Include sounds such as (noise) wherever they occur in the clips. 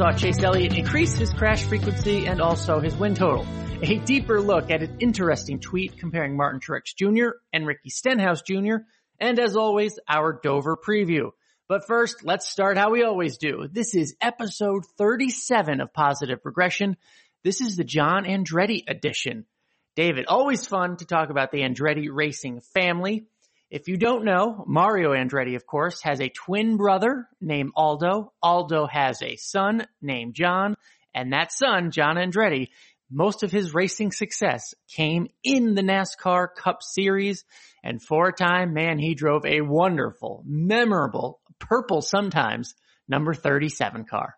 saw Chase Elliott increase his crash frequency and also his win total. A deeper look at an interesting tweet comparing Martin Truex Jr. and Ricky Stenhouse Jr. And as always, our Dover preview. But first, let's start how we always do. This is episode 37 of Positive Regression. This is the John Andretti edition. David, always fun to talk about the Andretti racing family. If you don't know, Mario Andretti, of course, has a twin brother named Aldo. Aldo has a son named John, and that son, John Andretti, most of his racing success came in the NASCAR Cup Series. And for a time, man, he drove a wonderful, memorable, purple sometimes, number 37 car.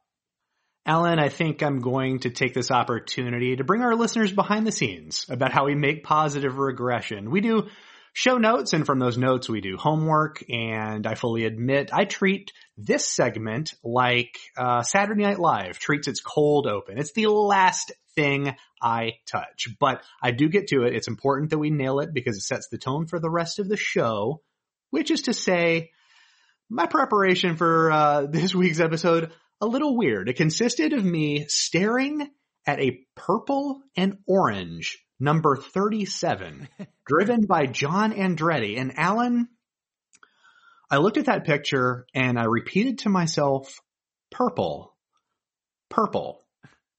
Alan, I think I'm going to take this opportunity to bring our listeners behind the scenes about how we make positive regression. We do show notes and from those notes we do homework and I fully admit I treat this segment like uh, Saturday Night Live treats its cold open. It's the last thing I touch, but I do get to it. It's important that we nail it because it sets the tone for the rest of the show, which is to say my preparation for uh, this week's episode a little weird. It consisted of me staring at a purple and orange number 37 (laughs) driven by John Andretti and Alan. I looked at that picture and I repeated to myself, purple, purple,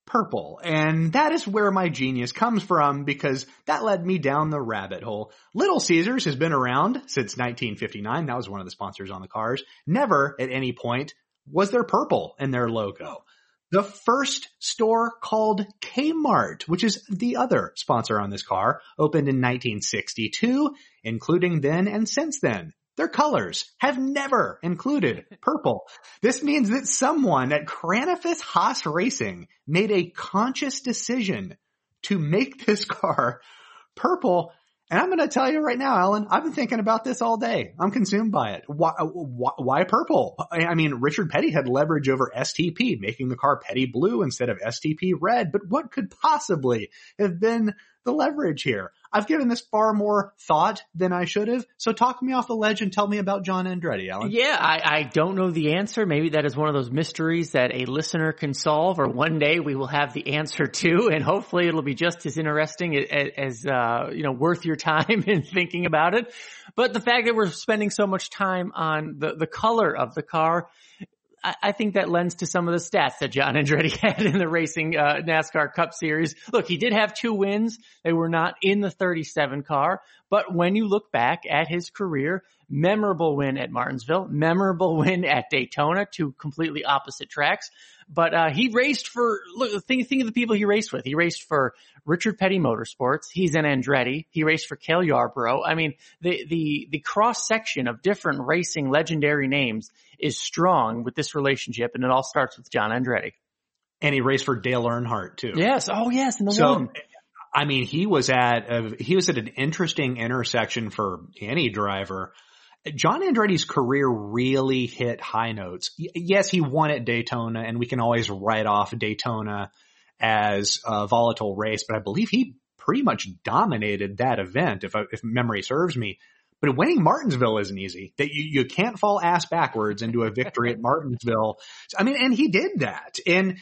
purple. And that is where my genius comes from because that led me down the rabbit hole. Little Caesars has been around since 1959. That was one of the sponsors on the cars. Never at any point was there purple in their logo. The first store called Kmart, which is the other sponsor on this car, opened in 1962, including then and since then. Their colors have never included purple. This means that someone at Kranefuss Haas Racing made a conscious decision to make this car purple and I'm going to tell you right now, Alan, I've been thinking about this all day. I'm consumed by it. Why, why, why, purple? I mean, Richard Petty had leverage over STP, making the car Petty blue instead of STP red, but what could possibly have been the leverage here. I've given this far more thought than I should have. So talk me off the ledge and tell me about John Andretti, Alan. Yeah, I, I don't know the answer. Maybe that is one of those mysteries that a listener can solve or one day we will have the answer to and hopefully it'll be just as interesting as, uh, you know, worth your time (laughs) in thinking about it. But the fact that we're spending so much time on the, the color of the car, I think that lends to some of the stats that John Andretti (laughs) had in the racing uh, NASCAR Cup Series. Look, he did have two wins. They were not in the 37 car, but when you look back at his career, memorable win at Martinsville, memorable (laughs) win at Daytona, two completely opposite tracks. But uh, he raced for look. Think, think of the people he raced with. He raced for Richard Petty Motorsports. He's an Andretti. He raced for Cale Yarborough. I mean, the the the cross section of different racing legendary names is strong with this relationship, and it all starts with John Andretti. And he raced for Dale Earnhardt too. Yes. Oh, yes. In the so, one. I mean, he was at a, he was at an interesting intersection for any driver. John Andretti's career really hit high notes. yes, he won at Daytona, and we can always write off Daytona as a volatile race, but I believe he pretty much dominated that event, if I, if memory serves me. But winning Martinsville isn't easy. That you, you can't fall ass backwards into a victory at (laughs) Martinsville. I mean, and he did that. And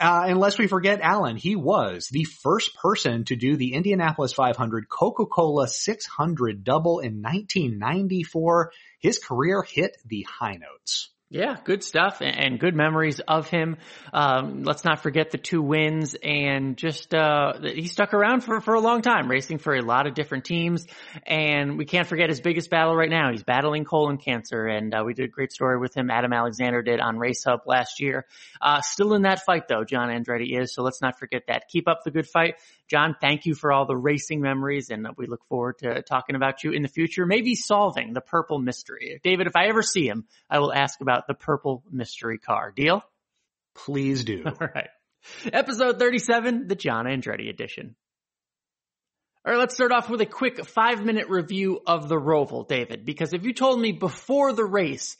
uh, unless we forget Alan, he was the first person to do the Indianapolis 500 Coca-Cola 600 double in 1994. His career hit the high notes. Yeah, good stuff and good memories of him. Um, let's not forget the two wins and just, uh, he stuck around for, for a long time, racing for a lot of different teams. And we can't forget his biggest battle right now. He's battling colon cancer and, uh, we did a great story with him. Adam Alexander did on Race Hub last year. Uh, still in that fight though, John Andretti is. So let's not forget that. Keep up the good fight. John, thank you for all the racing memories and we look forward to talking about you in the future, maybe solving the purple mystery. David, if I ever see him, I will ask about the purple mystery car. Deal? Please do. (laughs) All right. Episode 37, the John Andretti edition. All right, let's start off with a quick five minute review of the Roval, David, because if you told me before the race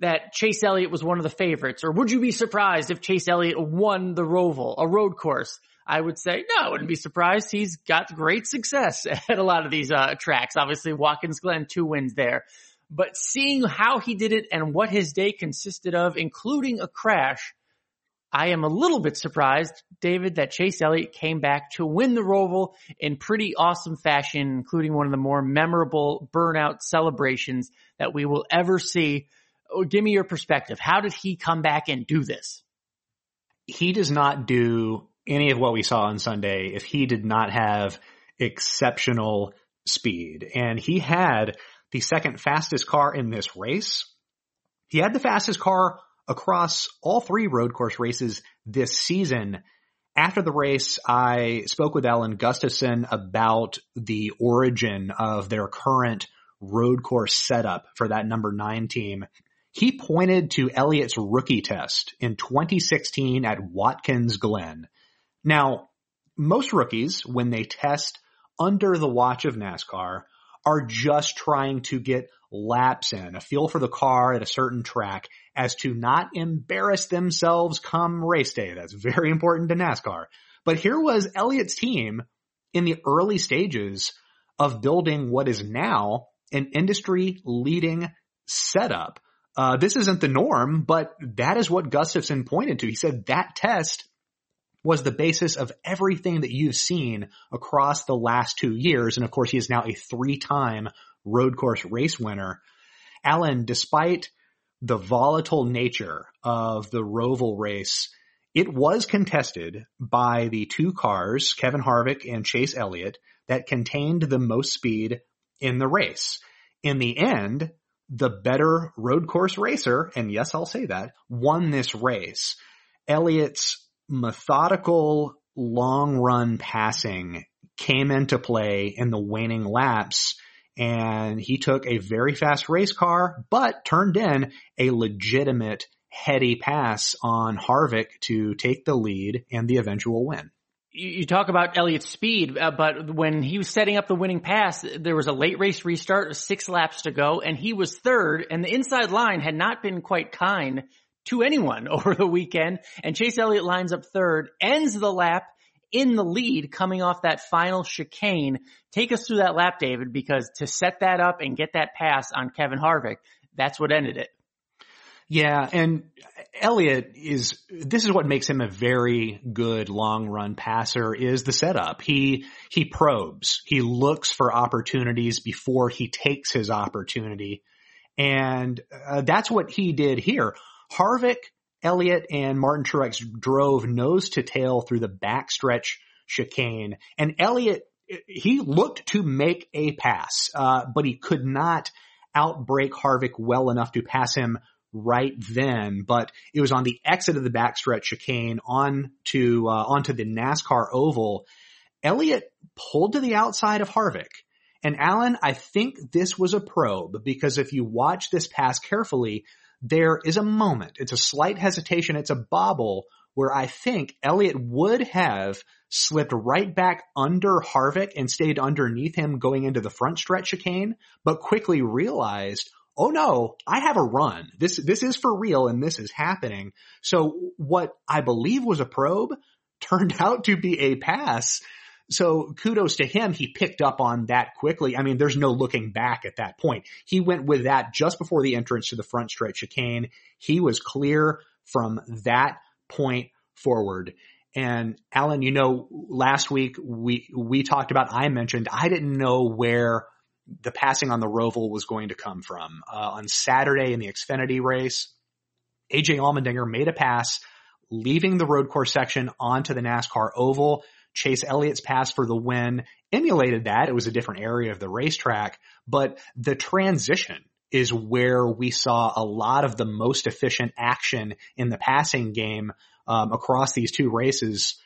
that Chase Elliott was one of the favorites, or would you be surprised if Chase Elliott won the Roval, a road course? I would say, no, I wouldn't be surprised. He's got great success (laughs) at a lot of these uh, tracks. Obviously, Watkins Glen, two wins there. But seeing how he did it and what his day consisted of, including a crash, I am a little bit surprised, David, that Chase Elliott came back to win the Roval in pretty awesome fashion, including one of the more memorable burnout celebrations that we will ever see. Oh, give me your perspective. How did he come back and do this? He does not do any of what we saw on Sunday if he did not have exceptional speed. And he had the second fastest car in this race. He had the fastest car across all three road course races this season. After the race, I spoke with Alan Gustafson about the origin of their current road course setup for that number nine team. He pointed to Elliott's rookie test in 2016 at Watkins Glen. Now, most rookies, when they test under the watch of NASCAR, are just trying to get laps in, a feel for the car at a certain track as to not embarrass themselves come race day. That's very important to NASCAR. But here was Elliott's team in the early stages of building what is now an industry leading setup. Uh, this isn't the norm, but that is what Gustafson pointed to. He said that test was the basis of everything that you've seen across the last two years. And of course, he is now a three time road course race winner. Alan, despite the volatile nature of the Roval race, it was contested by the two cars, Kevin Harvick and Chase Elliott, that contained the most speed in the race. In the end, the better road course racer, and yes, I'll say that, won this race. Elliott's methodical long run passing came into play in the waning laps and he took a very fast race car, but turned in a legitimate heady pass on Harvick to take the lead and the eventual win. You talk about Elliott's speed, uh, but when he was setting up the winning pass, there was a late race restart, six laps to go, and he was third, and the inside line had not been quite kind to anyone (laughs) over the weekend. And Chase Elliott lines up third, ends the lap in the lead coming off that final chicane. Take us through that lap, David, because to set that up and get that pass on Kevin Harvick, that's what ended it. Yeah, and Elliott is, this is what makes him a very good long run passer is the setup. He, he probes. He looks for opportunities before he takes his opportunity. And uh, that's what he did here. Harvick, Elliott, and Martin Truex drove nose to tail through the backstretch chicane, and Elliott he looked to make a pass, uh, but he could not outbrake Harvick well enough to pass him right then. But it was on the exit of the backstretch chicane onto uh, onto the NASCAR oval. Elliott pulled to the outside of Harvick. And Alan, I think this was a probe because if you watch this pass carefully, there is a moment, it's a slight hesitation, it's a bobble where I think Elliott would have slipped right back under Harvick and stayed underneath him going into the front stretch chicane, but quickly realized, oh no, I have a run. This, this is for real and this is happening. So what I believe was a probe turned (laughs) out to be a pass so kudos to him. He picked up on that quickly. I mean, there's no looking back at that point. He went with that just before the entrance to the front stretch chicane. He was clear from that point forward. And Alan, you know, last week we, we talked about, I mentioned, I didn't know where the passing on the Roval was going to come from. Uh, on Saturday in the Xfinity race, AJ Allmendinger made a pass leaving the road course section onto the NASCAR oval. Chase Elliott's pass for the win emulated that. It was a different area of the racetrack, but the transition is where we saw a lot of the most efficient action in the passing game um, across these two races.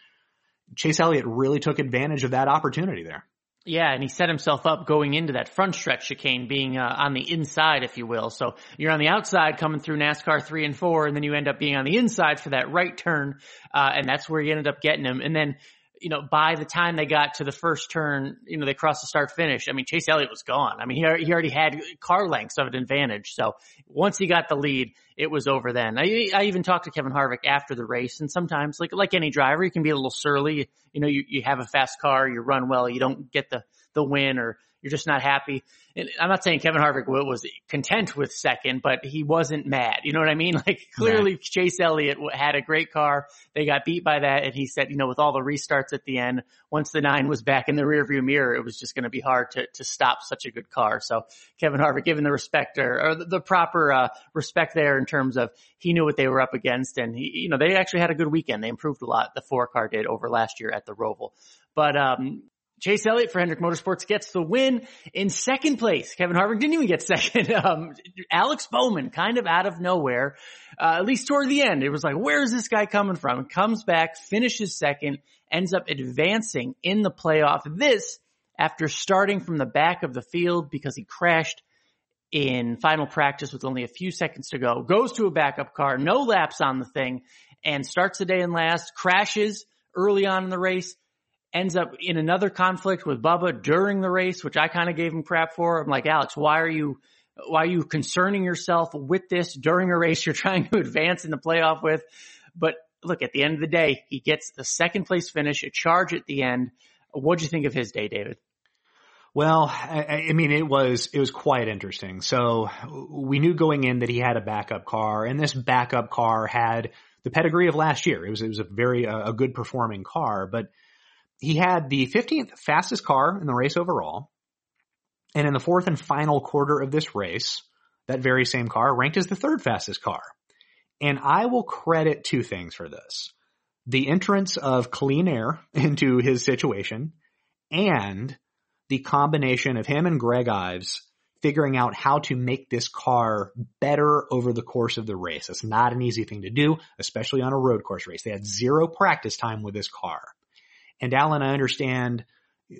Chase Elliott really took advantage of that opportunity there. Yeah, and he set himself up going into that front stretch chicane, being uh, on the inside, if you will. So you're on the outside coming through NASCAR three and four, and then you end up being on the inside for that right turn, uh, and that's where you ended up getting him. And then you know, by the time they got to the first turn, you know, they crossed the start finish. I mean, Chase Elliott was gone. I mean, he, he already had car lengths of an advantage. So once he got the lead, it was over then. I, I even talked to Kevin Harvick after the race and sometimes like, like any driver, you can be a little surly. You know, you, you have a fast car, you run well, you don't get the, the win or you're just not happy. And I'm not saying Kevin Harvick was content with second, but he wasn't mad. You know what I mean? (laughs) Like clearly yeah. Chase Elliott had a great car. They got beat by that. And he said, you know, with all the restarts at the end, once the nine was back in the rearview mirror, it was just going to be hard to, to stop such a good car. So Kevin Harvick given the respect or, or the, the, proper, uh, respect there in terms of he knew what they were up against. And he, you know, they actually had a good weekend. They improved a lot. The four car did over last year at the Roval. But, um, Chase Elliott for Hendrick Motorsports gets the win in second place. Kevin Harvick didn't even get (laughs) second. Um, Alex Bowman kind of out of nowhere, uh, at least toward the end. It was like, where is this guy coming from? Comes back, finishes second, ends up advancing in the playoff. This after starting from the back of the field because he crashed in final practice with only a few seconds to go, goes to a backup car, no laps on the thing, and starts the day in last, crashes early on in the race, ends up in another conflict with Bubba during the race, which I kind of gave him crap for. I'm like, Alex, why are you, why are you concerning yourself with this during a race you're (laughs) trying to advance in the playoff with? But look, at the end of the day, he gets the second place finish, a charge at the end. What'd you think of his day, David? Well, I, mean, it was, it was quite interesting. So we knew going in that he had a backup car and this backup car had the pedigree of last year. It was, it was a very, uh, a good performing car, but he had the 15th fastest car in the race overall. And in the fourth and final quarter of this race, that very same car ranked as the third fastest car. And I will credit two things for this. The entrance of clean air (laughs) into his situation and the combination of him and Greg Ives figuring out how to make this car better over the course of the race. It's not an easy thing to do, especially on a road course race. They had zero practice time with this car. And Alan, I understand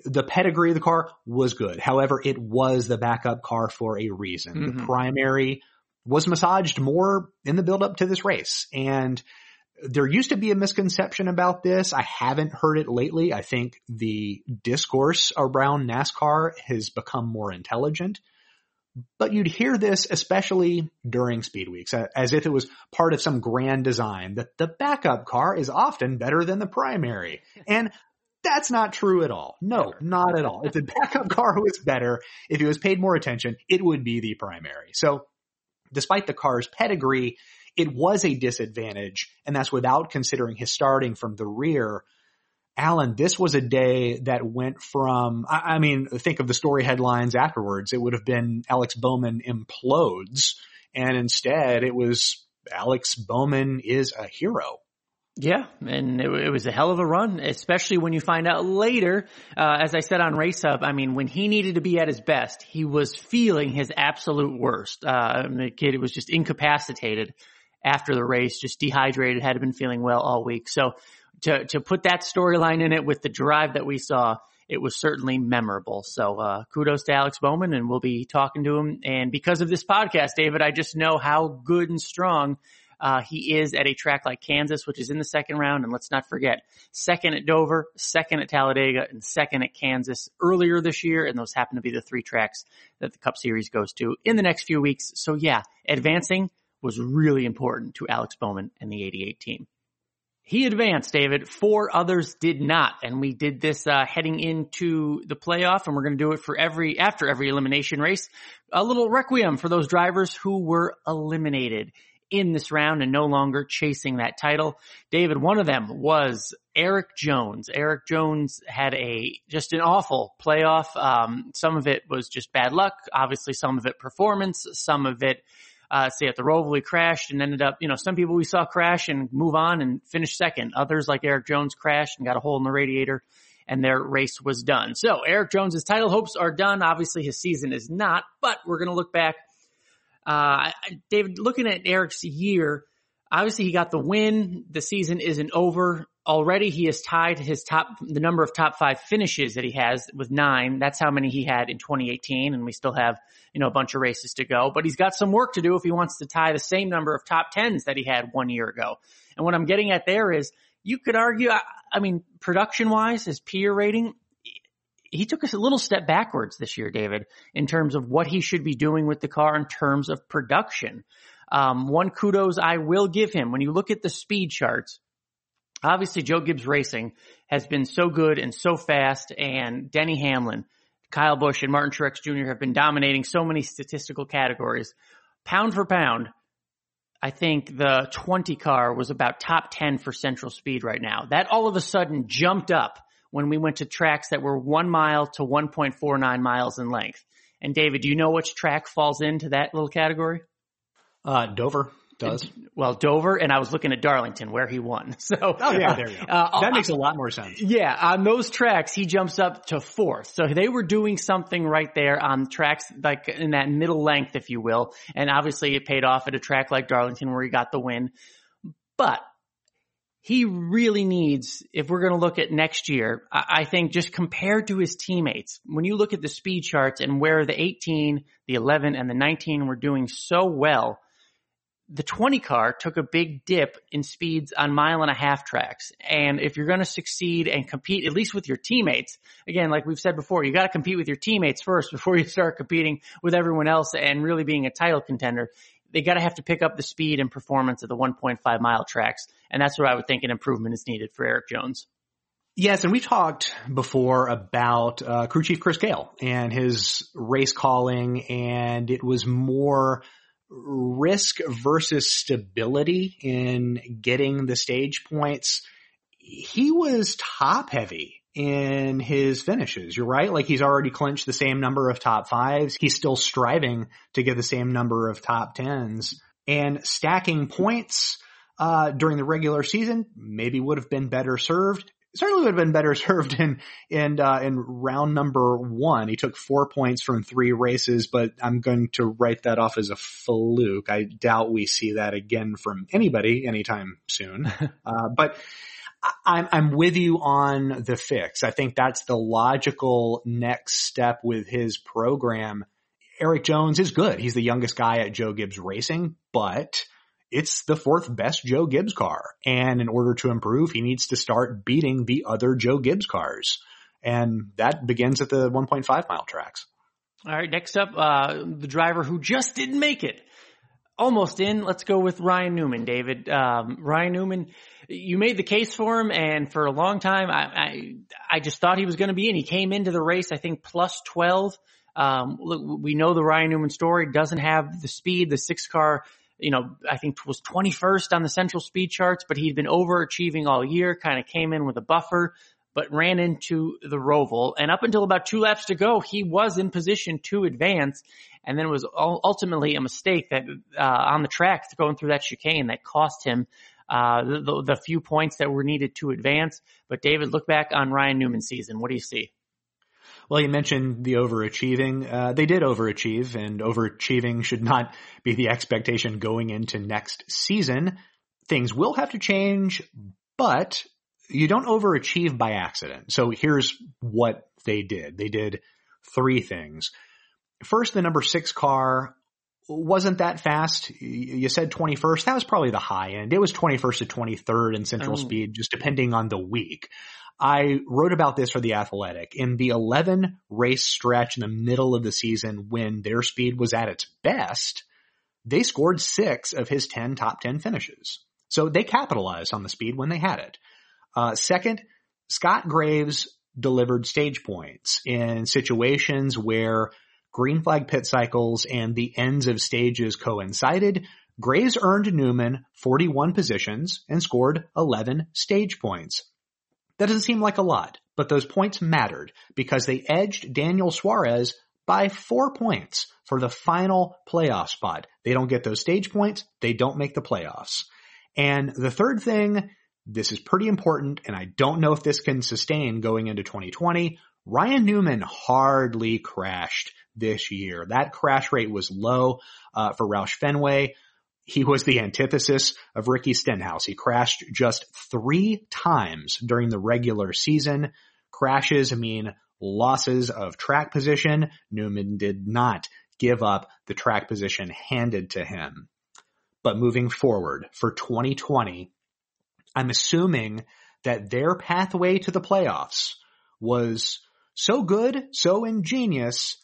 the pedigree of the car was good. However, it was the backup car for a reason. Mm-hmm. The primary was massaged more in the build up to this race. And there used to be a misconception about this. I haven't heard it lately. I think the discourse around NASCAR has become more intelligent. But you'd hear this especially during speed weeks as if it was part of some grand design that the backup car is often better than the primary. And that's not true at all. No, not at all. If the backup (laughs) car was better, if it was paid more attention, it would be the primary. So despite the car's pedigree, it was a disadvantage, and that's without considering his starting from the rear. Alan, this was a day that went from, I, I mean, think of the story headlines afterwards. It would have been Alex Bowman implodes, and instead it was Alex Bowman is a hero. Yeah, and it, it, was a hell of a run, especially when you find out later, uh, as I said on Race Hub, I mean, when he needed to be at his best, he was feeling his absolute worst. Uh, the kid was just incapacitated after the race, just dehydrated, hadn't been feeling well all week. So to, to put that storyline in it with the drive that we saw, it was certainly memorable. So, uh, kudos to Alex Bowman and we'll be talking to him. And because of this podcast, David, I just know how good and strong uh, he is at a track like Kansas, which is in the second round. And let's not forget, second at Dover, second at Talladega, and second at Kansas earlier this year. And those happen to be the three tracks that the Cup Series goes to in the next few weeks. So yeah, advancing was really important to Alex Bowman and the 88 team. He advanced, David. Four others did not, and we did this uh, heading into the playoff, and we're going to do it for every after every elimination race. A little requiem for those drivers who were eliminated in this round and no longer chasing that title. David, one of them was Eric Jones. Eric Jones had a just an awful playoff. Um, some of it was just bad luck. Obviously, some of it performance. Some of it, uh, say at the Roval, he crashed and ended up. You know, some people we saw crash and move on and finish second. Others, like Eric Jones, crashed and got a hole in the radiator. And their race was done. So Eric Jones's title hopes are done. Obviously his season is not, but we're going to look back uh, David, looking at Eric's year, obviously he got the win. The season isn't over. Already he has tied his top, the number of top five finishes that he has with nine. That's how many he had in 2018. And we still have, you know, a bunch of races to go, but he's got some work to do if he wants to tie the same number of top tens that he had one year ago. And what I'm getting at there is you could argue, I, I mean, production wise, his peer rating, he took us a little step backwards this year, David, in terms of what he should be doing with the car in terms of production. Um, one kudos I will give him when you look at the speed charts. Obviously, Joe Gibbs Racing has been so good and so fast, and Denny Hamlin, Kyle Busch, and Martin Truex Jr. have been dominating so many statistical categories. Pound for pound, I think the 20 car was about top 10 for central speed right now. That all of a sudden jumped up when we went to tracks that were one mile to 1.49 miles in length. And David, do you know which track falls into that little category? Uh, Dover does. Well, Dover, and I was looking at Darlington where he won. (laughs) So, oh yeah, there you go. Uh, that makes a lot more sense. Yeah, on those tracks, he jumps up to fourth. So they were doing something right there on tracks like in that middle length, if you will. And obviously it paid off at a track like Darlington where he got the win. But he really needs, if we're going to look at next year, I think just compared to his teammates, when you look at the speed charts and where the 18, the 11, and the 19 were doing so well, the 20 car took a big dip in speeds on mile and a half tracks. And if you're going to succeed and compete, at least with your teammates, again, like we've said before, you got to compete with your teammates first (laughs) before you start competing with everyone else and really being a title contender. They got to have to pick up the speed and performance of the 1.5 mile tracks. And that's where I would think an improvement is needed for Eric Jones. Yes, and we talked before about uh, crew chief Chris Gayle and his race calling, and it was more risk versus stability in getting the stage points, he was top heavy in his finishes. You're right. Like he's already clinched the same number of top fives. He's still striving to get the same number of top tens and stacking points. Uh, during the regular season, maybe would have been better served certainly would have been better (laughs) served in in uh, in round number one. He took four points from three races, but I'm going to write that off as a fluke. I doubt we see that again from anybody anytime soon. (laughs) uh, but I'm I'm with you on the fix. I think that's the logical next step with his program. Eric Jones is good. He's the youngest guy at Joe Gibbs Racing, but it's the fourth best Joe Gibbs car. And in order to improve, he needs to start beating the other Joe Gibbs cars. And that begins at the 1.5 mile tracks. All right. Next up, uh, the driver who just didn't make it. Almost in. Let's go with Ryan Newman, David. Um, Ryan Newman, you made the case for him, and for a long time, I I, I just thought he was going to be in. He came into the race, I think, plus twelve. Um, look, we know the Ryan Newman story doesn't have the speed. The six car you know, I think was 21st on the central speed charts, but he'd been overachieving all year, kind of came in with a buffer, but ran into the Roval. And up until about two laps to go, he was in position to advance. And then it was ultimately a mistake that, uh, on the track going through that chicane that cost him, uh, the, the, few points that were needed to advance. But David, look back on Ryan Newman's season. What do you see? Well, you mentioned the overachieving. Uh, they did overachieve, and overachieving should not be the expectation going into next season. Things will have to change, but you don't overachieve by accident. So here's what they did. They did three things. First, the number six car wasn't that fast. You said 21st. That was probably the high end. It was 21st to 23rd in central oh. speed, just depending on the week. I wrote about this for the Athletic in the 11 race stretch in the middle of the season when their speed was at its best. They scored six of his 10 top 10 finishes. So they capitalized on the speed when they had it. Uh, second, Scott Graves delivered stage points in situations where green flag pit cycles and the ends of stages coincided. Graves earned Newman 41 positions and scored 11 stage points. That doesn't seem like a lot, but those points mattered because they edged Daniel Suarez by four points for the final playoff spot. They don't get those stage points. They don't make the playoffs. And the third thing, this is pretty important, and I don't know if this can sustain going into 2020. Ryan Newman hardly crashed this year. That crash rate was low uh, for Roush Fenway. He was the antithesis of Ricky Stenhouse. He crashed just three times during the regular season. Crashes mean losses of track position. Newman did not give up the track position handed to him. But moving forward for 2020, I'm assuming that their pathway to the playoffs was so good, so ingenious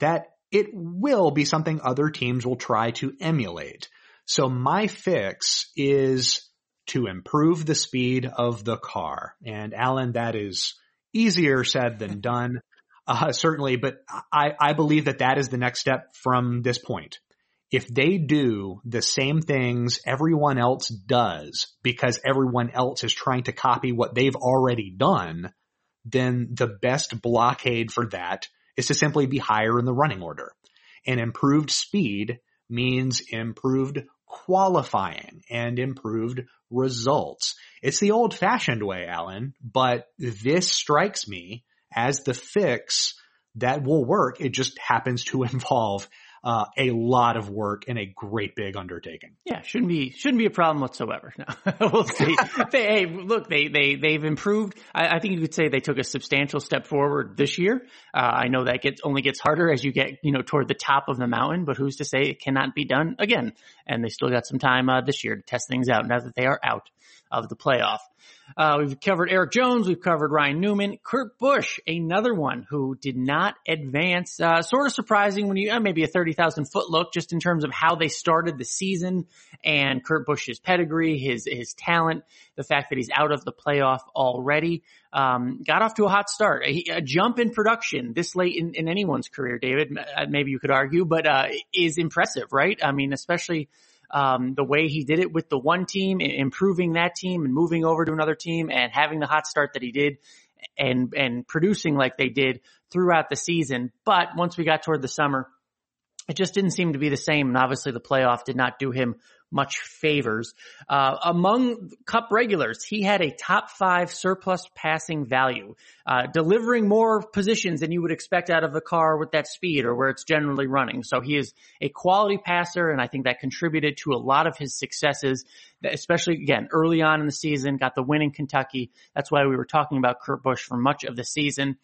that it will be something other teams will try to emulate. So my fix is to improve the speed of the car. And Alan, that is easier said than (laughs) done, uh, certainly, but I, I believe that that is the next step from this point. If they do the same things everyone else does because everyone else is trying to copy what they've already done, then the best blockade for that is to simply be higher in the running order. And improved speed means improved qualifying and improved results. It's the old fashioned way, Alan, but this strikes me as the fix that will work. It just happens to (laughs) involve uh, a lot of work and a great big undertaking. Yeah, shouldn't be shouldn't be a problem whatsoever. (laughs) No, (laughs) we'll see. (laughs) they, hey, look, they they they've improved. I, I, think you could say they took a substantial step forward this year. Uh, I know that gets only gets harder as you get you know toward the top of the mountain, but who's to say it cannot be done again? And they still got some time uh, this year to test things out now that they are out of the playoff. Uh, we've covered Eric Jones. We've covered Ryan Newman. Kurt Busch, another one who did not advance. Uh, sort of surprising when you, uh, maybe a 30,000 foot look just in terms of how they started the season and Kurt Busch's pedigree, his, his talent, the fact that he's out of the playoff already. Um, got off to a hot start. A, a jump in production this late in, in, anyone's career, David, uh, maybe you could argue, but, uh, is impressive, right? I mean, especially, um, the way he did it with the one team, improving that team and moving over to another team and having the hot start that he did and, and producing like they did throughout the season. But once we got toward the summer, it just didn't seem to be the same. And obviously the playoff did not do him much favors. Uh, among Cup regulars, he had a top five surplus passing value, uh, delivering more positions than you would expect out of the car with that speed or where it's generally running. So he is a quality passer, and I think that contributed to a lot of his successes, especially again early on in the season. Got the win in Kentucky. That's why we were talking about Kurt Busch for much of the season.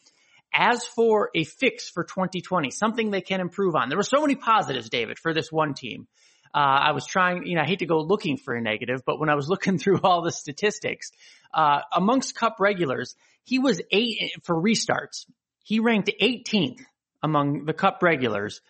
As for a fix for 2020, something they can improve on, there were so many positives, David, for this one team. Uh, I was trying, you know, I hate to go looking for a negative, but when I was (laughs) looking through all the statistics, uh, amongst cup regulars, he was eight for restarts. He ranked 18th among the cup regulars,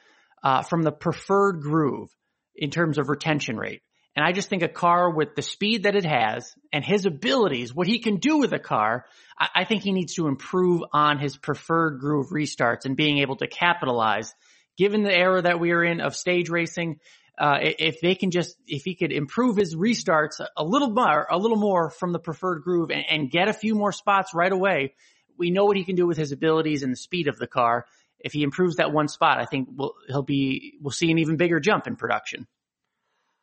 uh, from the preferred groove in terms of retention rate. And I just think a car with the speed that it has and his abilities, what he can do with a car, I, I think he needs to improve on his preferred groove restarts and being able to capitalize given the era that we are in of stage racing uh, if they can just, if he could improve his restarts a little more, a little more from the preferred groove and, and get a few more spots right away, we know what he can do with his abilities and the speed of the car. If he improves that one spot, I think we'll, he'll be, we'll see an even bigger jump in production.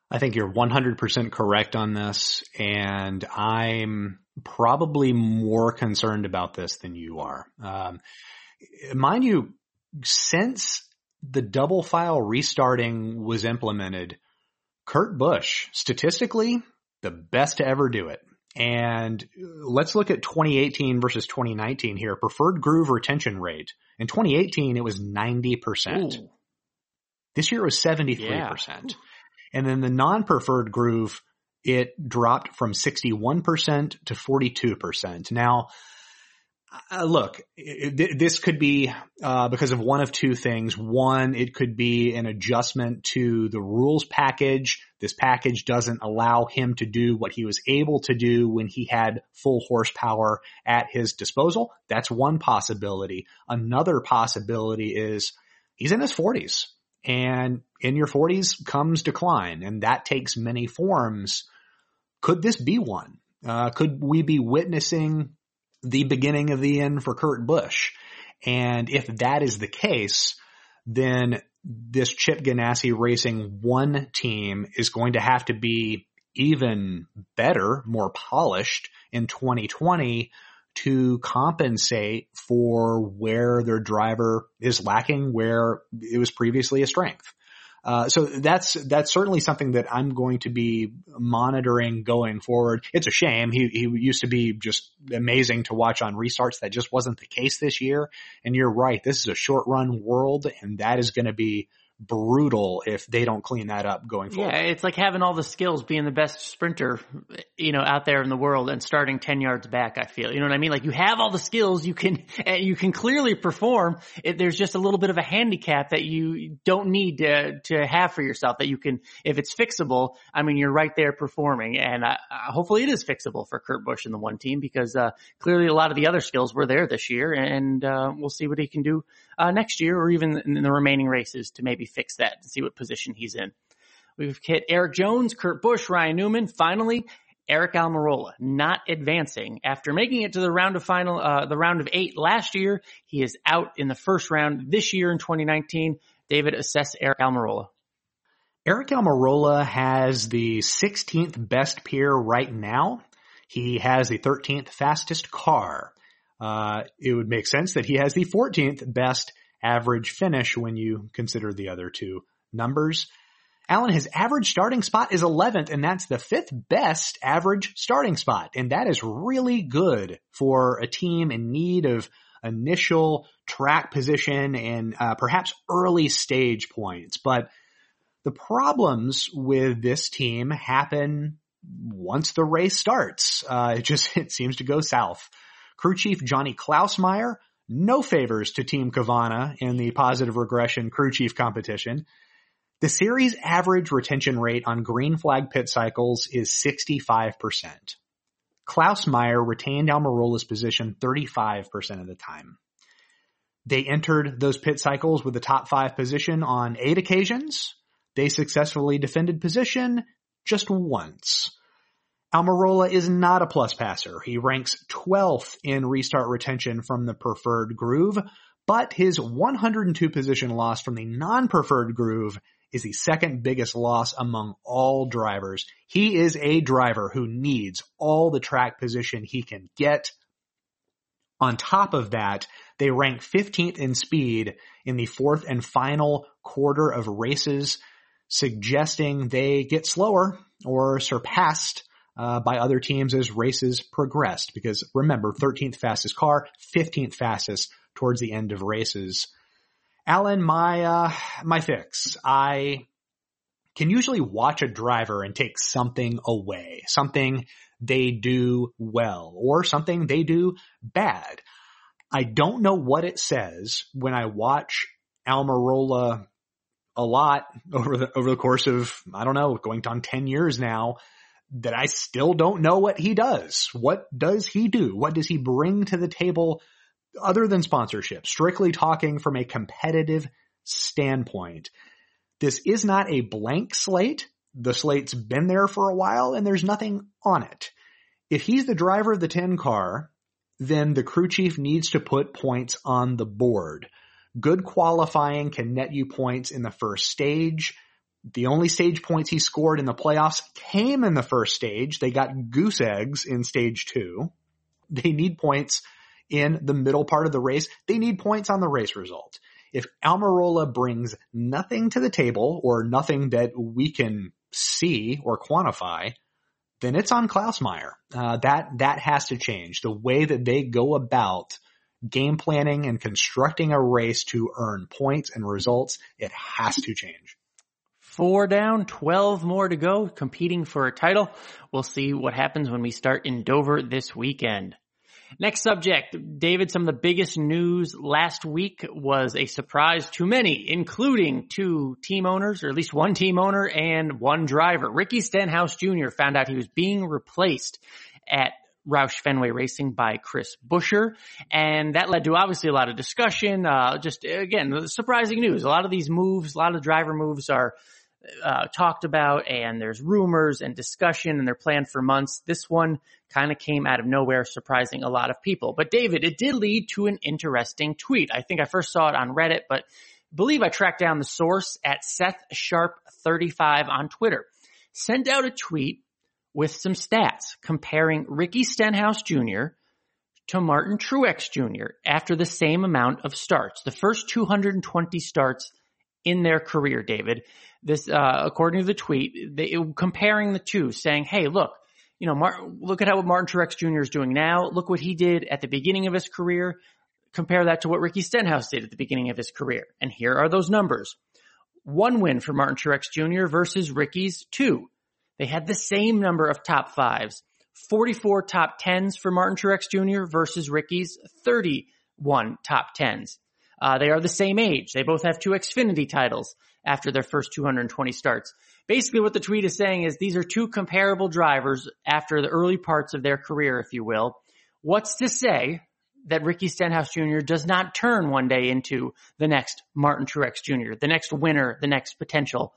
I think you're 100% correct on this, and I'm probably more concerned about this than you are. Um, mind you, since the double file restarting was implemented, Kurt Busch, statistically, the best to ever do it. And let's look at 2018 versus 2019 here. Preferred groove retention rate. In 2018, it was 90%. Ooh. This year it was 73%. Yeah. And then the non-preferred groove, it dropped from 61% to 42%. Now, uh, look, it, this could be uh, because of one of two things. One, it could be an adjustment to the rules package. This package doesn't allow him to do what he was able to do when he had full horsepower at his disposal. That's one possibility. Another possibility is he's in his 40s, and in your 40s comes decline, and that takes many forms. Could this be one? Uh, could we be witnessing the beginning of the end for Kurt Busch. And if that is the case, then this Chip Ganassi Racing One team is going to have to be even better, more polished in 2020 to compensate for where their driver is lacking where it was previously a strength. Uh, so that's that's certainly something that I'm going to be monitoring going forward. It's a shame he he used to be just amazing to watch on restarts. That just wasn't the case this year. And you're right, this is a short run world, and that is going to be brutal if they don't clean that up going forward. Yeah, it's like having all the skills, being the best sprinter, you know, out there in the world and starting 10 yards back, I feel. You know what I mean? Like you have all the skills, you can, (laughs) you can clearly perform. It, there's just a little bit of a handicap that you don't need to, to have for yourself that you can, if it's fixable, I mean, you're right there performing and uh, hopefully it is fixable for Kurt Busch in the one team because, uh, clearly a lot of the other skills were there this year and, uh, we'll see what he can do, uh, next year or even in the remaining races to maybe fix that and see what position he's in. We've hit Eric Jones, Kurt Busch, Ryan Newman. Finally, Eric Almirola not advancing after making it to the round of final, uh, the round of eight last year. He is out in the first round this year in 2019. David, assess Eric Almirola. Eric Almirola has the 16th best PEER right now. He has the 13th fastest car. Uh, it would make sense that he has the 14th best average finish when you consider the other two numbers. Alan, his average starting spot is 11th, and that's the fifth best average starting spot. And that is really good for a team in need of initial track position and uh, perhaps early stage points. But the problems with this team happen once the race starts. Uh, it just, (laughs) it seems to go south. Crew chief Johnny Klausmeier no favors to Team Cavanna in the positive regression crew chief competition. The series average retention rate on green flag pit cycles is 65%. Klausmeier retained Almirola's position 35% of the time. They entered those pit cycles with the top five position on eight occasions. They successfully defended position just once. Almirola is not a plus passer. He ranks 12th in restart retention from the preferred groove, but his 102 position loss from the non-preferred groove is the second biggest loss among all drivers. He is a driver who needs all the track position he can get. On top of that, they rank 15th in speed in the fourth and final quarter of races, suggesting they get slower or surpassed uh, by other teams as races progressed. Because remember, 13th fastest car, 15th fastest towards the end of races. Alan, my uh, my fix. I can usually watch a driver and take something away, something they do well, or something they do bad. I don't know what it says when I watch Almirola a lot over the over the course of I don't know, going on ten years now that I still don't know what he does. What does he do? What does he bring to the table other than sponsorship? Strictly talking from a competitive standpoint. This is not a blank slate. The slate's been there for a while and there's nothing on it. If he's the driver of the 10 car, then the crew chief needs to put points on the board. Good qualifying can net you points in the first stage the only stage points he scored in the playoffs came in the first stage. They got goose eggs in stage two. They need points in the middle part of the race. They need points on the race result. If Almirola brings nothing to the table or nothing that we can see or quantify, then it's on Klausmeier. Uh, that, that has to change. The way that they go about game planning and constructing a race to earn points and results, it has to change. Four down, 12 more to go, competing for a title. We'll see what happens when we start in Dover this weekend. Next subject, David, some of the biggest news last week was a surprise to many, including two team owners, or at least one team owner and one driver. Ricky Stenhouse Jr. found out he was being replaced at Roush Fenway Racing by Chris Buescher. And that led to obviously a lot of discussion. Uh, just again, surprising news. A lot of these moves, a lot of driver moves are uh, talked about and there's rumors and discussion and they're planned for months. This one kind of came out of nowhere, surprising a lot of people. But David, it did lead to an interesting tweet. I think I first saw it on Reddit, but believe I tracked down the source at Seth Sharp 35 on Twitter. Sent out a tweet with some stats comparing Ricky Stenhouse Jr. to Martin Truex Jr. after the same amount of starts. The first 220 starts in their career, David. This, uh, according to the tweet, they, comparing the two, saying, "Hey, look, you know, look at how Martin Truex Jr. is doing now. Look what he did at the beginning of his career. Compare that to what Ricky Stenhouse did at the beginning of his career. And here are those numbers. one win for Martin Truex Jr. versus Ricky's two. They had the same number of top fives, 44 top tens for Martin Truex Jr. versus Ricky's 31 top tens. Uh, they are the same age. They both have two Xfinity titles after their first 220 starts. Basically what the tweet is saying is these are two comparable drivers after the early parts of their career, if you will. What's to say that Ricky Stenhouse Jr. does not turn one day into the next Martin Truex Jr., the next winner, the next potential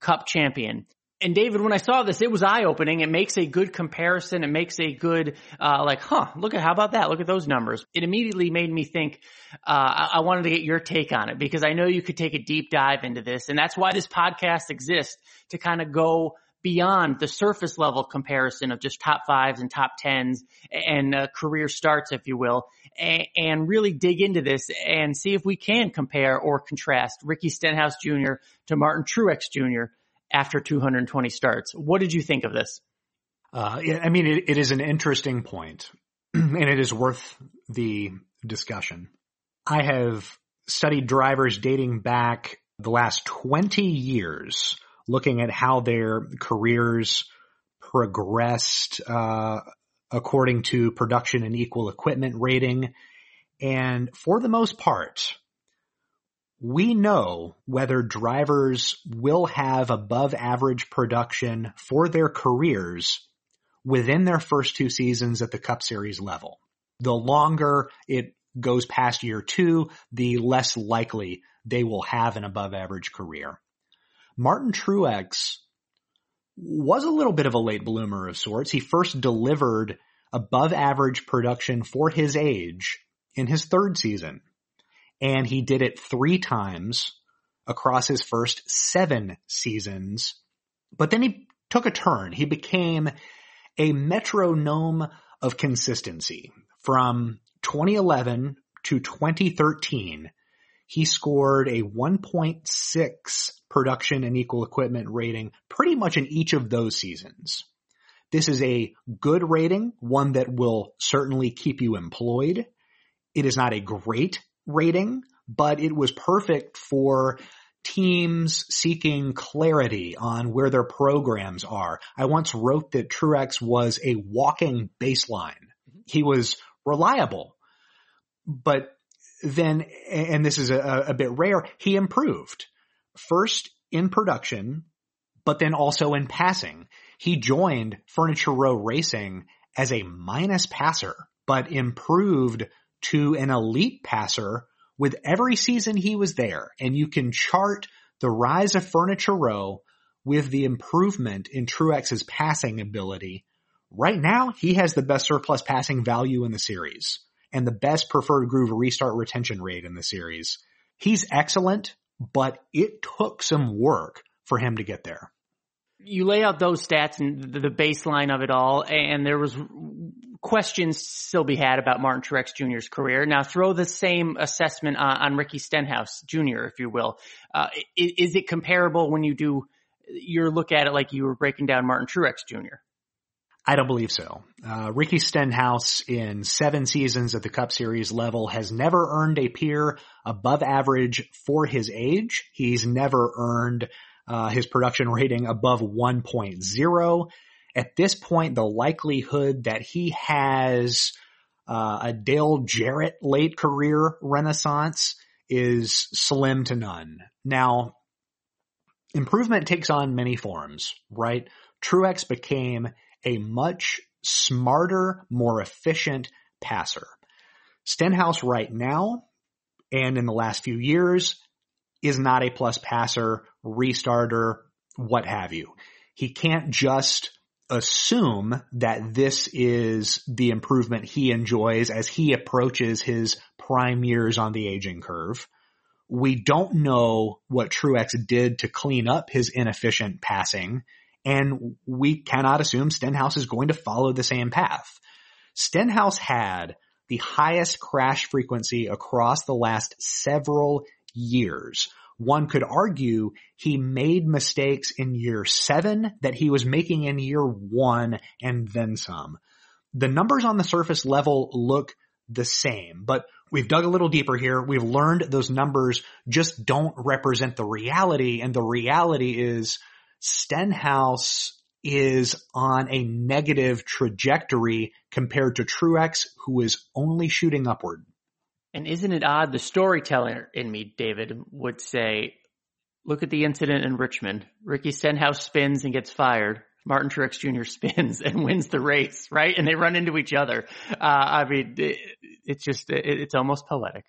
cup champion. And David, when I saw this, it was eye opening. It makes a good comparison. It makes a good, uh, like, huh, look at, how about that? Look at those numbers. It immediately made me think, uh, I, I wanted to get your take on it because I know you could take a deep dive into this. And that's why this podcast exists to kind of go beyond the surface level comparison of just top fives and top tens and uh, career starts, if you will, and, and, really dig into this and see if we can compare or contrast Ricky Stenhouse Jr. to Martin Truex Jr. after 220 starts. What did you think of this? Uh, I mean, it, it is an interesting point (clears throat) and it is worth the discussion. I have studied drivers dating back the last 20 years looking at how their careers progressed uh, according to production and equal equipment rating. And for the most part, we know whether drivers will have above average production for their careers within their first two seasons at the Cup Series level. The longer it goes past year two, the less likely they will have an above average career. Martin Truex was a little bit of a late bloomer of sorts. He first delivered above average production for his age in his third season. And he did it three times across his first seven seasons. But then he took a turn. He became a metronome of consistency from 2011 to 2013 he scored a 1.6 production and equal equipment rating pretty much in each of those seasons. This is a good rating, one that will certainly keep you employed. It is not a great rating, but it was perfect for teams seeking clarity on where their programs are. I once wrote that Truex was a walking baseline. Mm-hmm. He was reliable, but then, and this is a, a bit rare, he improved. First in production, but then also in passing. He joined Furniture Row Racing as a minus passer, but improved to an elite passer with every season he was there. And you can chart the rise of Furniture Row with the improvement in Truex's passing ability. Right now, he has the best surplus passing value in the series and the best preferred groove restart retention rate in the series. He's excellent, but it took some work for him to get there. You lay out those stats and the baseline of it all, and there was questions still be had about Martin Truex Jr.'s career. Now throw the same assessment on, on Ricky Stenhouse Jr., if you will. Uh, is, is it comparable when you do your look at it like you were breaking down Martin Truex Jr.? I don't believe so. Uh, Ricky Stenhouse in seven seasons at the Cup Series level has never earned a PEER above average for his age. He's never earned uh, his production rating above 1.0. At this point, the likelihood that he has uh, a Dale Jarrett late career renaissance is slim to none. Now, improvement takes on many forms, right? Truex became a much smarter, more efficient passer. Stenhouse right now and in the last few years is not a plus passer, restarter, what have you. He can't just assume that this is the improvement he enjoys as he approaches his prime years on the aging curve. We don't know what Truex did to clean up his inefficient passing and we cannot assume Stenhouse is going to follow the same path. Stenhouse had the highest crash frequency across the last several years. One could argue he made mistakes in year seven that he was making in year one and then some. The numbers on the surface level look the same. But we've dug a little deeper here. We've learned those numbers just don't represent the reality. And the reality is Stenhouse is on a negative trajectory compared to Truex, who is only shooting upward. And isn't it odd? The storyteller in me, David, would say, look at the incident in Richmond. Ricky Stenhouse spins and gets fired. Martin Truex Jr. (laughs) spins and wins the race, right? And they run into each other. Uh, I mean, it, it's just, it, it's almost poetic.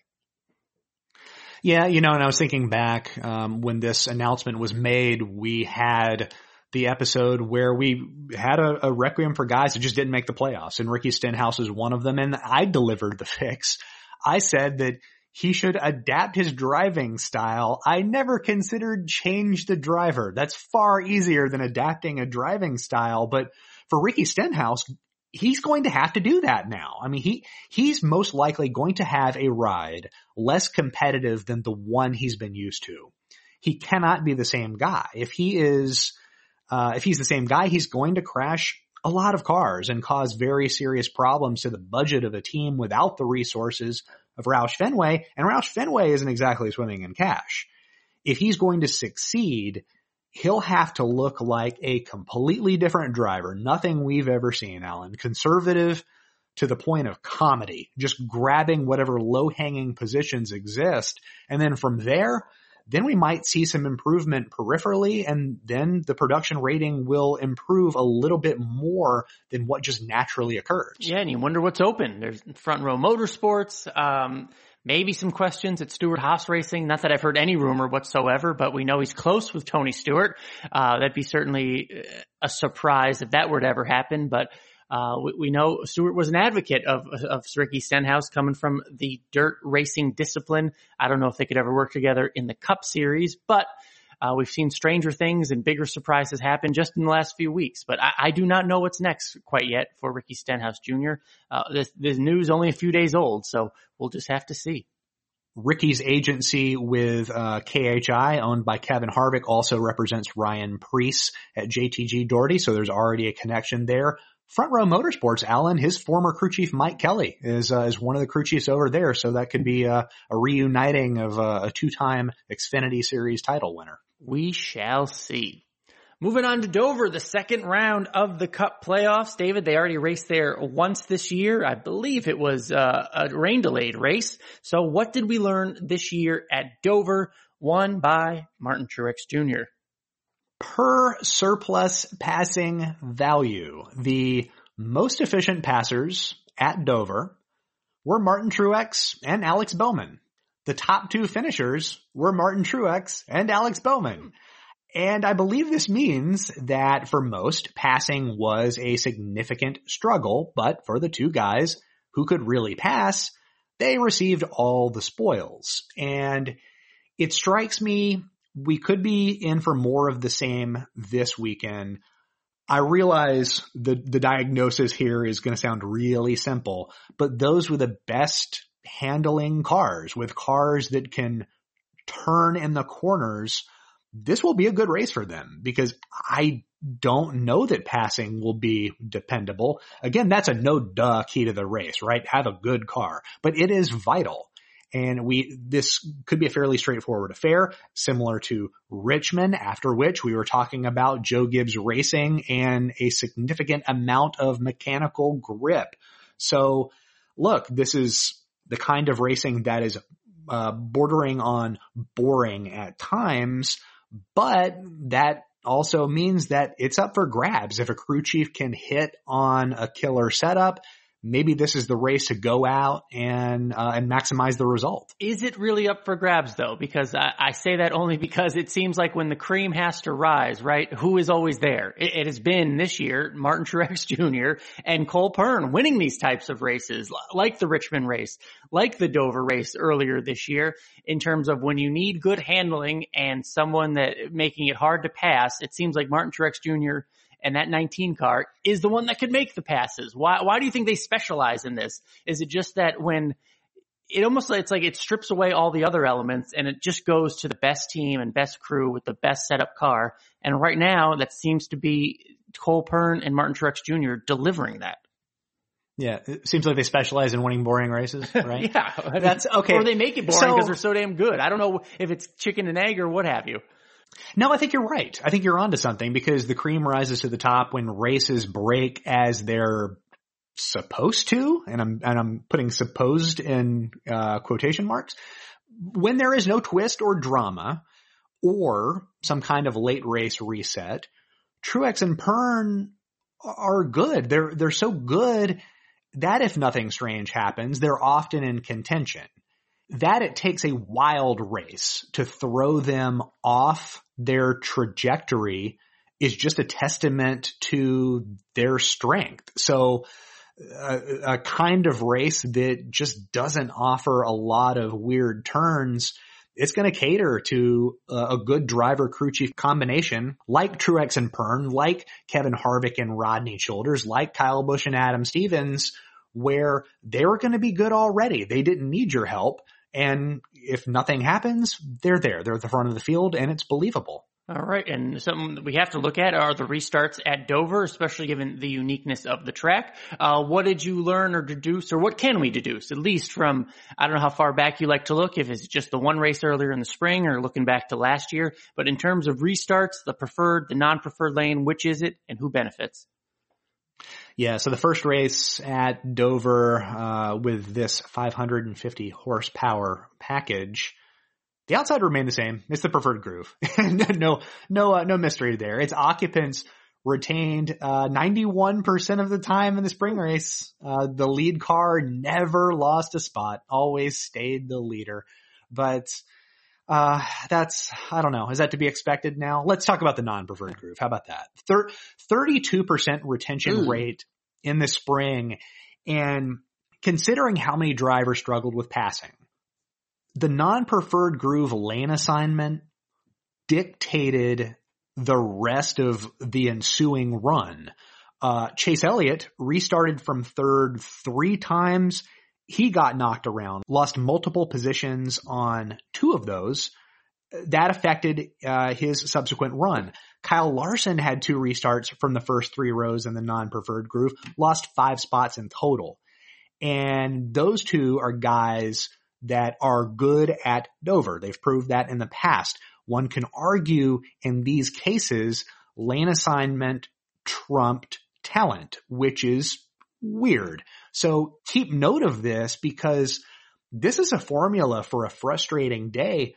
Yeah, you know, and I was thinking back um, when this announcement was made, we had the episode where we had a, a, requiem for guys that just didn't make the playoffs, and Ricky Stenhouse was one of them, and I delivered the fix. I said that he should adapt his driving style. I never considered change the driver. That's far easier than adapting a driving style. But for Ricky Stenhouse, he's going to have to do that now. I mean, he, he's most likely going to have a ride less competitive than the one he's been used to. He cannot be the same guy. If he is, uh, if he's the same guy, he's going to crash a lot of cars and cause very serious problems to the budget of a team without the resources of Roush Fenway, and Roush Fenway isn't exactly swimming in cash. If he's going to succeed, he'll have to look like a completely different driver. Nothing we've ever seen, Alan. Conservative to the point of comedy, just grabbing whatever low hanging positions exist. And then from there, then we might see some improvement peripherally and then the production rating will improve a little bit more than what just naturally occurs. Yeah, and you wonder what's open. There's front row motorsports, um, maybe some questions at Stewart-Haas Racing. Not that I've heard any rumor whatsoever, but we know he's close with Tony Stewart. Uh, that'd be certainly a surprise if that were to ever happen, but uh, we, we, know Stewart was an advocate of, of Ricky Stenhouse coming from the dirt racing discipline. I don't know if they could ever work together in the Cup Series, but uh, we've seen stranger things and bigger surprises happen just in the last few weeks. But I, I do not know what's next quite yet for Ricky Stenhouse Jr. Uh, this, this news only a few days old, so we'll just have to see. Ricky's agency with uh, KHI, owned by Kevin Harvick, also represents Ryan Preece at JTG Daugherty, so there's already a connection there. Front Row Motorsports, Alan, his former crew chief Mike Kelly is uh, is one of the crew chiefs over there, so that could be a, a reuniting of uh, a two-time Xfinity Series title winner. We shall see. Moving on to Dover, the second round of the Cup playoffs. David, they already raced there once this year. I believe it was uh, a rain delayed race. So what did we learn this year at Dover? Won by Martin Truex Jr per surplus passing value. The most efficient passers at Dover were Martin Truex and Alex Bowman. The top two finishers were Martin Truex and Alex Bowman. And I believe this means that for most, passing was a significant struggle, but for the two guys who could really pass, they received all the spoils. And it strikes me we could be in for more of the same this weekend. I realize the, the diagnosis here is going to sound really simple, but those with the best handling cars with cars that can turn in the corners, this will be a good race for them because I don't know that passing will be dependable. Again, that's a no duh key to the race, right? Have a good car, but it is vital. And we, this could be a fairly straightforward affair, similar to Richmond, after which we were talking about Joe Gibbs racing and a significant amount of mechanical grip. So look, this is the kind of racing that is uh, bordering on boring at times, but that also means that it's up for grabs. If a crew chief can hit on a killer setup, maybe this is the race to go out and uh, and maximize the result. Is it really up for grabs though? Because I, I, say that only because it seems like when the cream has to rise, right? Who is always there? It, it has been this year Martin (laughs) Truex Jr. and Cole Pearn winning these types of races, like the Richmond race, like the Dover race earlier this year. In terms of when you need good handling and someone that making it hard to pass, it seems like Martin Truex Jr and that 19 car is the one that could make the passes. Why, why do you think they specialize in this? Is it just that when it almost, it's like it strips away all the other elements and it just goes to the best team and best crew with the best setup car. And right now that seems to be Cole Pearn and Martin Truex Jr. delivering that. Yeah, it seems like they specialize in winning boring races, (laughs) right? yeah, that's okay. Or they make it boring because so, they're so damn good. I don't know if it's chicken and egg or what have you. No, I think you're right. I think you're onto something because the cream rises to the top when races break as they're supposed to, and I'm and I'm putting supposed in uh, quotation marks. When there is no twist or drama, or some kind of late race reset, Truex and Pearn are good. They're they're so good that if nothing strange happens, they're often in contention. That it takes a wild race to throw them off their trajectory is just a testament to their strength. So a, a, kind of race that just doesn't offer a lot of weird turns. It's going to cater to a, a good driver crew chief combination like Truex and Pearn, like Kevin Harvick and Rodney Childers, like Kyle Busch and Adam Stevens, where they were going to be good already. They didn't need your help. And if nothing happens, they're there. They're at the front of the field and it's believable. All right, and something that we have to look at are the restarts at Dover, especially given the uniqueness of the track. Uh, what did you learn or deduce, or what can we deduce, at least from, I don't know how far back you like to look, if it's just the one race earlier in the spring or looking back to last year, but in terms of restarts, the preferred, the non-preferred lane, which is it, and who benefits? Yeah, so the first race at Dover uh, with this 550 horsepower package the outside remained the same. It's the preferred groove. (laughs) no, no, uh, no mystery there. Its occupants retained uh, 91% of the time in the spring race. Uh, the lead car never lost a spot, always stayed the leader. But uh, that's, I don't know, is that to be expected now? Let's talk about the non-preferred groove. How about that? Thir- 32% retention Ooh. rate in the spring. And considering how many drivers struggled with passing, the non-preferred groove lane assignment dictated the rest of the ensuing run. Uh, Chase Elliott restarted from third three times. He got knocked around, lost multiple positions on two of those. That affected uh, his subsequent run. Kyle Larson had two restarts from the first three rows in the non-preferred groove, lost five spots in total. And those two are guys that are good at Dover. They've proved that in the past. One can argue in these cases, lane assignment trumped talent, which is weird. So keep note of this because this is a formula for a frustrating day.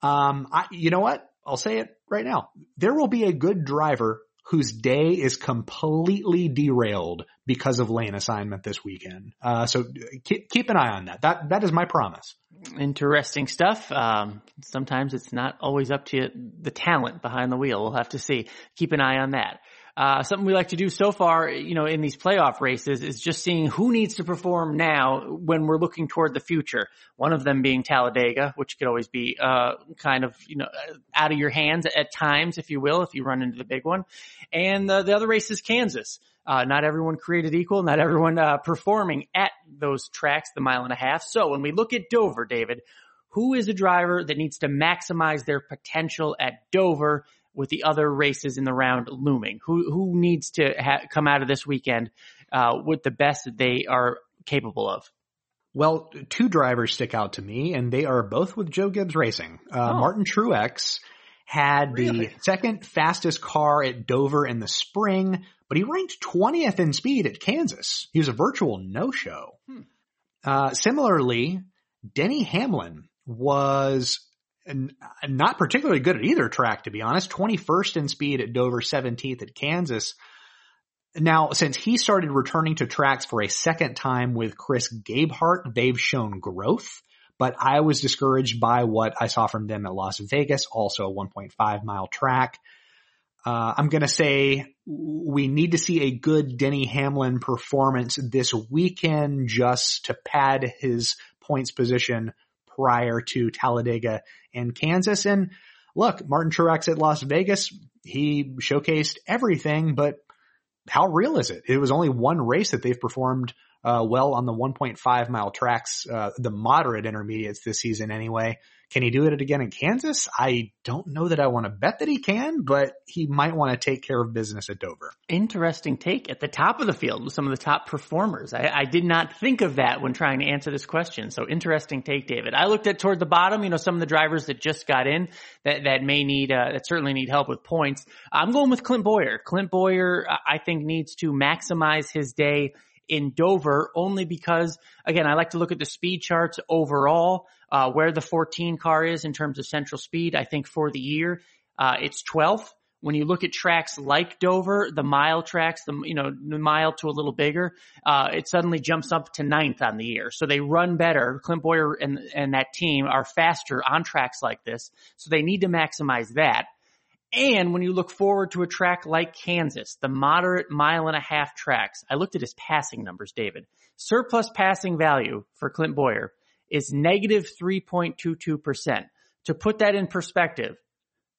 Um, I, you know what? I'll say it right now. There will be a good driver whose day is completely derailed because of lane assignment this weekend. Uh, so keep, keep an eye on that. That, that is my promise. Interesting stuff. Um, sometimes it's not always up to the talent behind the wheel. We'll have to see. Keep an eye on that. Uh, something we like to do so far, you know, in these playoff races is just seeing who needs to perform now when we're looking toward the future. One of them being Talladega, which could always be, uh, kind of, you know, out of your hands at times, if you will, if you run into the big one. And uh, the other race is Kansas. Uh, not everyone created equal, not everyone uh, performing at those tracks, the mile and a half. So when we look at Dover, David, who is a driver that needs to maximize their potential at Dover with the other races in the round looming? Who who needs to ha- come out of this weekend uh, with the best that they are capable of? Well, two drivers stick out to me, and they are both with Joe Gibbs Racing. Uh, oh. Martin Truex had really? the second fastest car at Dover in the spring, but he ranked 20th in speed at Kansas. He was a virtual no-show. Hmm. Uh, similarly, Denny Hamlin was not particularly good at either track, to be honest. 21st in speed at Dover, 17th at Kansas. Now, since he started returning to tracks for a second time with Chris Gabehart, they've shown growth, but I was discouraged by what I saw from them at Las Vegas, also a 1.5 mile track. Uh, I'm going to say we need to see a good Denny Hamlin performance this weekend just to pad his points position prior to Talladega and Kansas. And look, Martin Truex at Las Vegas, he showcased everything, but how real is it? It was only one race that they've performed uh, well on the 1.5 mile tracks, uh, the moderate intermediates this season anyway. Can he do it again in Kansas? I don't know that I want to bet that he can, but he might want to take care of business at Dover. Interesting take at the top of the field with some of the top performers. I, I, did not think of that when trying to answer this question. So interesting take, David. I looked at toward the bottom, you know, some of the drivers that just got in that, that may need, uh, that certainly need help with points. I'm going with Clint Bowyer. Clint Bowyer, I think needs to maximize his day in Dover only because, again, I like to look at the speed charts overall, uh, where the 14 car is in terms of central speed. I think for the year, uh, it's 12th. When you look at tracks like Dover, the mile tracks, the, you know, the mile to a little bigger, uh, it suddenly jumps up to ninth on the year. So they run better. Clint Bowyer and, and that team are faster on tracks like this. So they need to maximize that. And when you look forward to a track like Kansas, the moderate mile and a half tracks, I looked at his passing numbers, David. Surplus passing value for Clint Bowyer is negative 3.22%. To put that in perspective,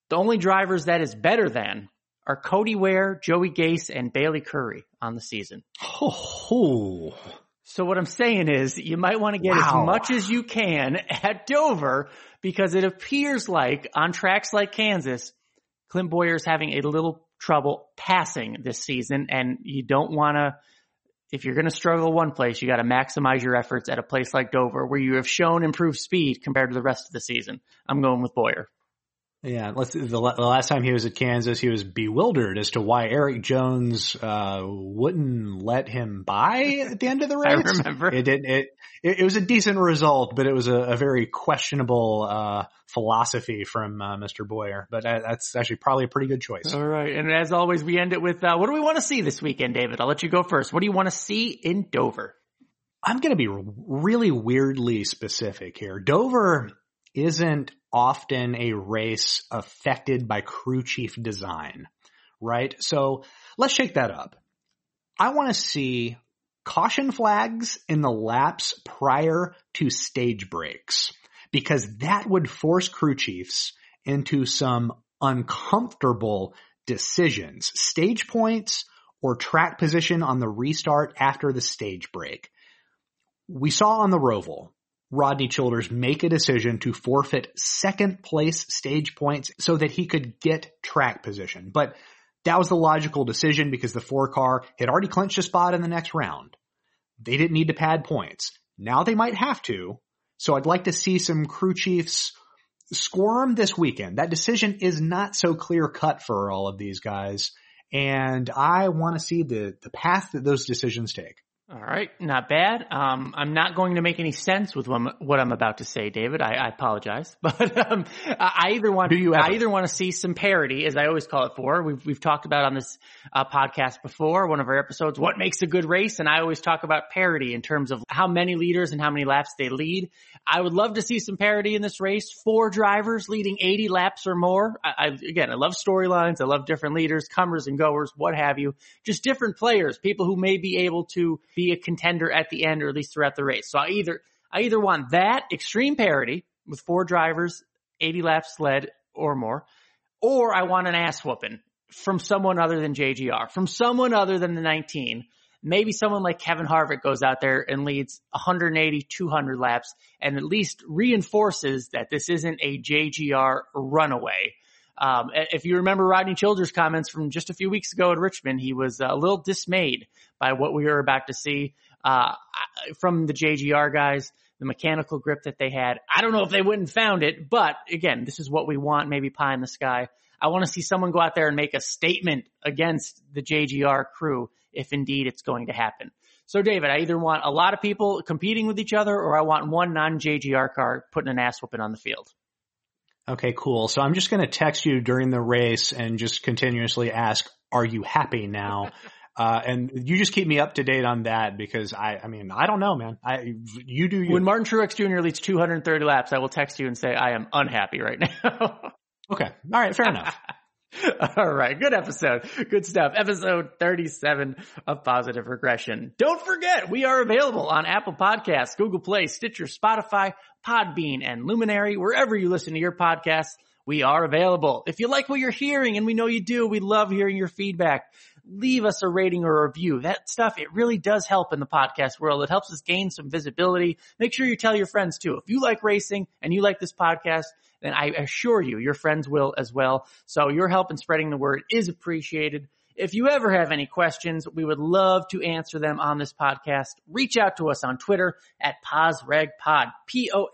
the only drivers that is better than are Cody Ware, Joey Gase, and Bayley Currey on the season. Oh. So what I'm saying is you might want to get wow. as much as you can at Dover because it appears like on tracks like Kansas, Clint Bowyer's having a little trouble passing this season and you don't want to, if you're going to struggle one place, you got to maximize your efforts at a place like Dover where you have shown improved speed compared to the rest of the season. I'm going with Bowyer. Yeah, let's, the, the last time he was at Kansas, he was bewildered as to why Erik Jones uh, wouldn't let him by at the end of the (laughs) race. I remember it did it. It, it was a decent result, but it was a, a very questionable uh, philosophy from uh, Mr. Bowyer. But that's actually probably a pretty good choice. All right, and as always, we end it with uh, what do we want to see this weekend, David? I'll let you go first. What do you want to see in Dover? I'm going to be really weirdly specific here. Dover isn't often a race affected by crew chief design, right? So let's shake that up. I want to see caution flags in the laps prior to stage breaks because that would force crew chiefs into some uncomfortable decisions, stage points or track position on the restart after the stage break. We saw on the Roval Rodney Childers make a decision to forfeit second place stage points so that he could get track position. But that was the logical decision because the four car had already clinched a spot in the next round. They didn't need to pad points. Now they might have to. So I'd like to see some crew chiefs squirm this weekend. That decision is not so clear cut for all of these guys. And I want to see the, the path that those decisions take. All right, not bad. Um, I'm not going to make any sense with what I'm, about to say, David. I, I apologize, (laughs) but um, I either want I either want to see some parity, as I always call it for. We've we've talked about on this uh, podcast before, one of our episodes, what makes a good race, and I always talk about parity in terms of how many leaders and how many laps they lead. I would love to see some parity in this race. Four drivers leading 80 laps or more. I, I again, I love storylines. I love different leaders, comers and goers, what have you. Just different players, people who may be able to be a contender at the end or at least throughout the race. So I either, I either want that extreme parity with four drivers, 80 laps sled or more, or I want an ass whooping from someone other than JGR, from someone other than the 19. Maybe someone like Kevin Harvick goes out there and leads 180, 200 laps and at least reinforces that this isn't a JGR runaway. Um, if you remember Rodney Childers' comments from just a few weeks ago at Richmond, he was a little dismayed by what we were about to see uh, from the JGR guys, the mechanical grip that they had. I don't know if they wouldn't found it, but again, this is what we want, maybe pie in the sky. I want to see someone go out there and make a statement against the JGR crew if indeed it's going to happen. So David, I either want a lot of people competing with each other or I want one non-JGR car putting an ass whooping on the field. Okay, cool. So I'm just going to text you during the race and just continuously ask, are you happy now? (laughs) Uh, and you just keep me up to date on that because I, I mean, I don't know, man. I, you do you. When Martin Truex Jr. leads 230 laps, I will text you and say I am unhappy right now. (laughs) okay. All right. Fair enough. (laughs) (laughs) All right. Good episode. Good stuff. Episode 37 of Positive Regression. Don't forget, we are available on Apple Podcasts, Google Play, Stitcher, Spotify, Podbean, and Luminary, wherever you listen to your podcasts. We are available. If you like what you're hearing, and we know you do, we love hearing your feedback. Leave us a rating or a review. That stuff, it really does help in the podcast world. It helps us gain some visibility. Make sure you tell your friends too. If you like racing and you like this podcast, then I assure you your friends will as well. So your help in spreading the word is appreciated. If you ever have any questions, we would love to answer them on this podcast. Reach out to us on Twitter at PosRegPod, P-O-S-R-E-G-P-O-D.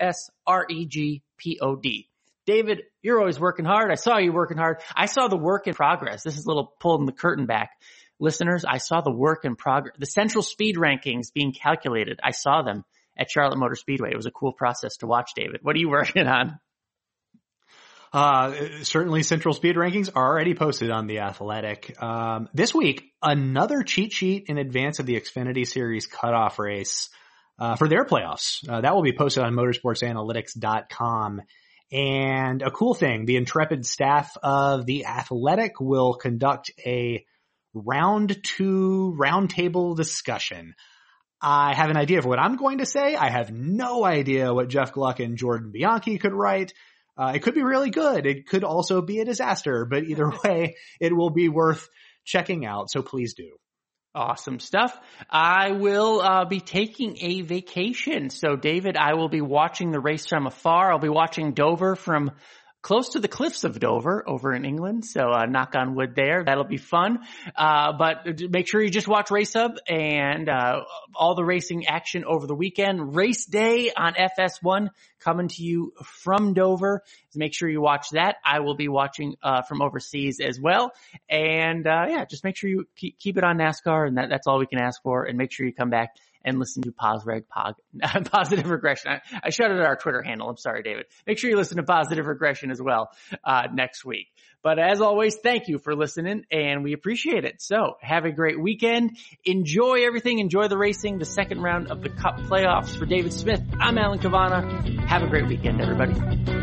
David, you're always working hard. I saw you working hard. I saw the work in progress. This is a little pulling the curtain back. Listeners, I saw the work in progress, the central speed rankings being calculated. I saw them at Charlotte Motor Speedway. It was a cool process to watch, David. What are you (laughs) working on? Uh, certainly central speed rankings are already posted on the athletic. Um, this week, another cheat sheet in advance of the Xfinity series cutoff race, uh, for their playoffs. Uh, that will be posted on motorsportsanalytics.com. And a cool thing, the intrepid staff of the athletic will conduct a round two roundtable discussion. I have an idea of what I'm going to say. I have no idea what Jeff Gluck and Jordan Bianchi could write. Uh, it could be really good. It could also be a disaster, but either (laughs) way, it will be worth checking out. So please do. Awesome stuff. I will uh, be taking a vacation. So David, I will be watching the race from afar. I'll be watching Dover from close to the cliffs of Dover over in England. So uh, knock on wood there. That'll be fun. Uh, but make sure you just watch Race Hub and uh, all the racing action over the weekend. Race day on FS1 coming to you from Dover. Make sure you watch that. I will be watching uh, from overseas as well. And uh, yeah, just make sure you keep, keep it on NASCAR, and that, that's all we can ask for. And make sure you come back and listen to PosReg Pog, (laughs) Positive Regression. I, I shouted at our Twitter handle. I'm sorry, David. Make sure you listen to Positive Regression as well uh, next week. But as always, thank you for listening and we appreciate it. So have a great weekend. Enjoy everything. Enjoy the racing, the second round of the cup playoffs for David Smith. I'm Alan Cavanna. Have a great weekend, everybody.